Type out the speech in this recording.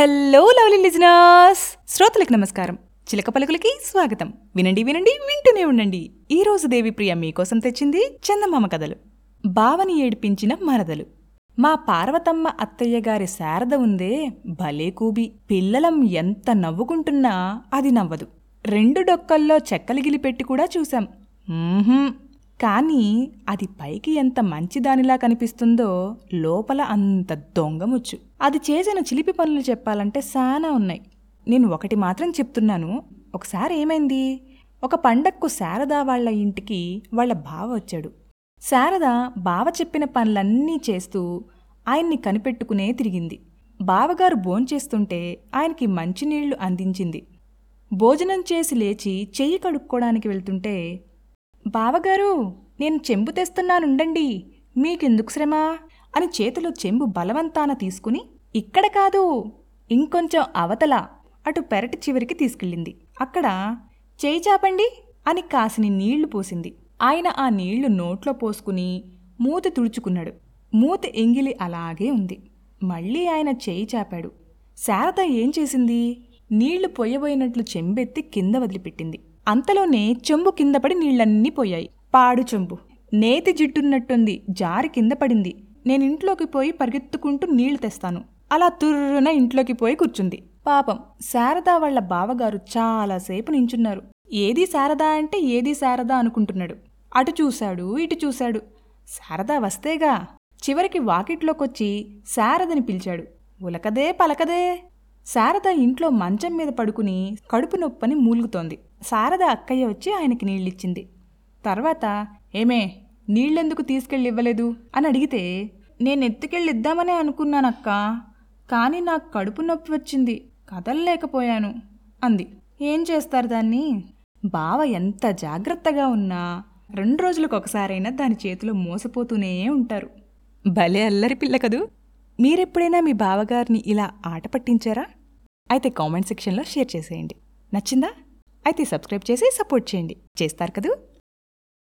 Hello lovely listeners శ్రోతలకు నమస్కారం. చిలక పలుకులకి స్వాగతం. వినండి వినండి వింటూనే ఉండండి. ఈ రోజు దేవిప్రియ మీకోసం తెచ్చింది చందమామ కథలు. బావని ఏడిపించిన మరదలు. మా పార్వతమ్మ అత్తయ్య గారి శారద ఉందే భలే కూబి. పిల్లలం ఎంత నవ్వుకుంటున్నా అది నవ్వదు. రెండు డొక్కల్లో చెక్కలిగిలి పెట్టి కూడా చూశాం. కానీ అది పైకి ఎంత మంచిదానిలా కనిపిస్తుందో లోపల అంత దొంగముచ్చు అది చేసిన చిలిపి పనులు చెప్పాలంటే చాలా ఉన్నాయి. నేను ఒకటి మాత్రం చెప్తున్నాను. ఒకసారి ఏమైంది? ఒక పండక్కు శారద వాళ్ళ ఇంటికి వాళ్ళ బావ వచ్చాడు. శారద బావ చెప్పిన పనులన్నీ చేస్తూ ఆయన్ని కనిపెట్టుకునే తిరిగింది. బావగారు భోంచేస్తుంటే ఆయనకి మంచినీళ్ళు అందించింది. భోజనం చేసి లేచి చెయ్యి కడుక్కోవడానికి వెళ్తుంటే బావగారు నేను చెంబు తెస్తున్నానుండండి. మీకెందుకు శ్రమ? అని చేతిలో చెంబు బలవంతాన తీసుకుని ఇక్కడ కాదు ఇంకొంచెం అవతల అటు పెరటి చివరికి తీసుకెళ్ళింది. అక్కడ చేయి చాపండి అని కాసిని నీళ్ళు పోసింది. ఆయన ఆ నీళ్ళు నోట్లో పోసుకుని మూత తుడుచుకున్నాడు. మూత ఎంగిలి అలాగే ఉంది. మళ్ళీ ఆయన చేయి చాపాడు. శారద ఏం చేసింది? నీళ్ళు పొయ్యబోయినట్లు చెంబెత్తి కింద వదిలిపెట్టింది. అంతలోనే చెంబు కింద పడి నీళ్ళన్నీ పోయాయి. పాడు చెంబు. నేతి జిట్టున్నట్టుంది జారి కింద పడింది. నేను ఇంట్లోకి పోయి పరిగెత్తుకుంటూ నీళ్ళు తెస్తాను. అలా తుర్రున ఇంట్లోకి పోయి కూర్చుంది. పాపం శారదా వాళ్ళ బావగారు చాలాసేపు నించున్నారు. ఏది శారదా అంటే ఏది శారదా అనుకుంటున్నాడు. అటు చూశాడు ఇటు చూశాడు. శారదా వస్తేగా చివరికి వాకిట్లోకొచ్చి శారదని పిలిచాడు. ఉలకదే పలకదే. శారద ఇంట్లో మంచం మీద పడుకుని కడుపు నొప్పని మూలుగుతోంది. శారద అక్కయ్య వచ్చి ఆయనకి నీళ్ళిచ్చింది. తర్వాత ఏమే నీళ్ళెందుకు తీసుకెళ్ళి ఇవ్వలేదు అని అడిగితే నేను ఎత్తుకెళ్ళి ఇద్దామనే అనుకున్నానక్క కానీ నాకు కడుపు నొప్పి వచ్చింది కదలలేకపోయాను అంది. ఏం చేస్తారు దాన్ని? బావ ఎంత జాగ్రత్తగా ఉన్నా రెండు రోజులకు ఒకసారైనా దాని చేతిలో మోసపోతూనే ఉంటారు. భలే అల్లరి పిల్ల కదూ! మీరెప్పుడైనా మీ బావగారిని ఇలా ఆట పట్టించారా? అయితే కామెంట్ సెక్షన్లో షేర్ చేసేయండి. నచ్చిందా? అయితే సబ్స్క్రైబ్ చేసి సపోర్ట్ చేయండి. చేస్తారు కదూ?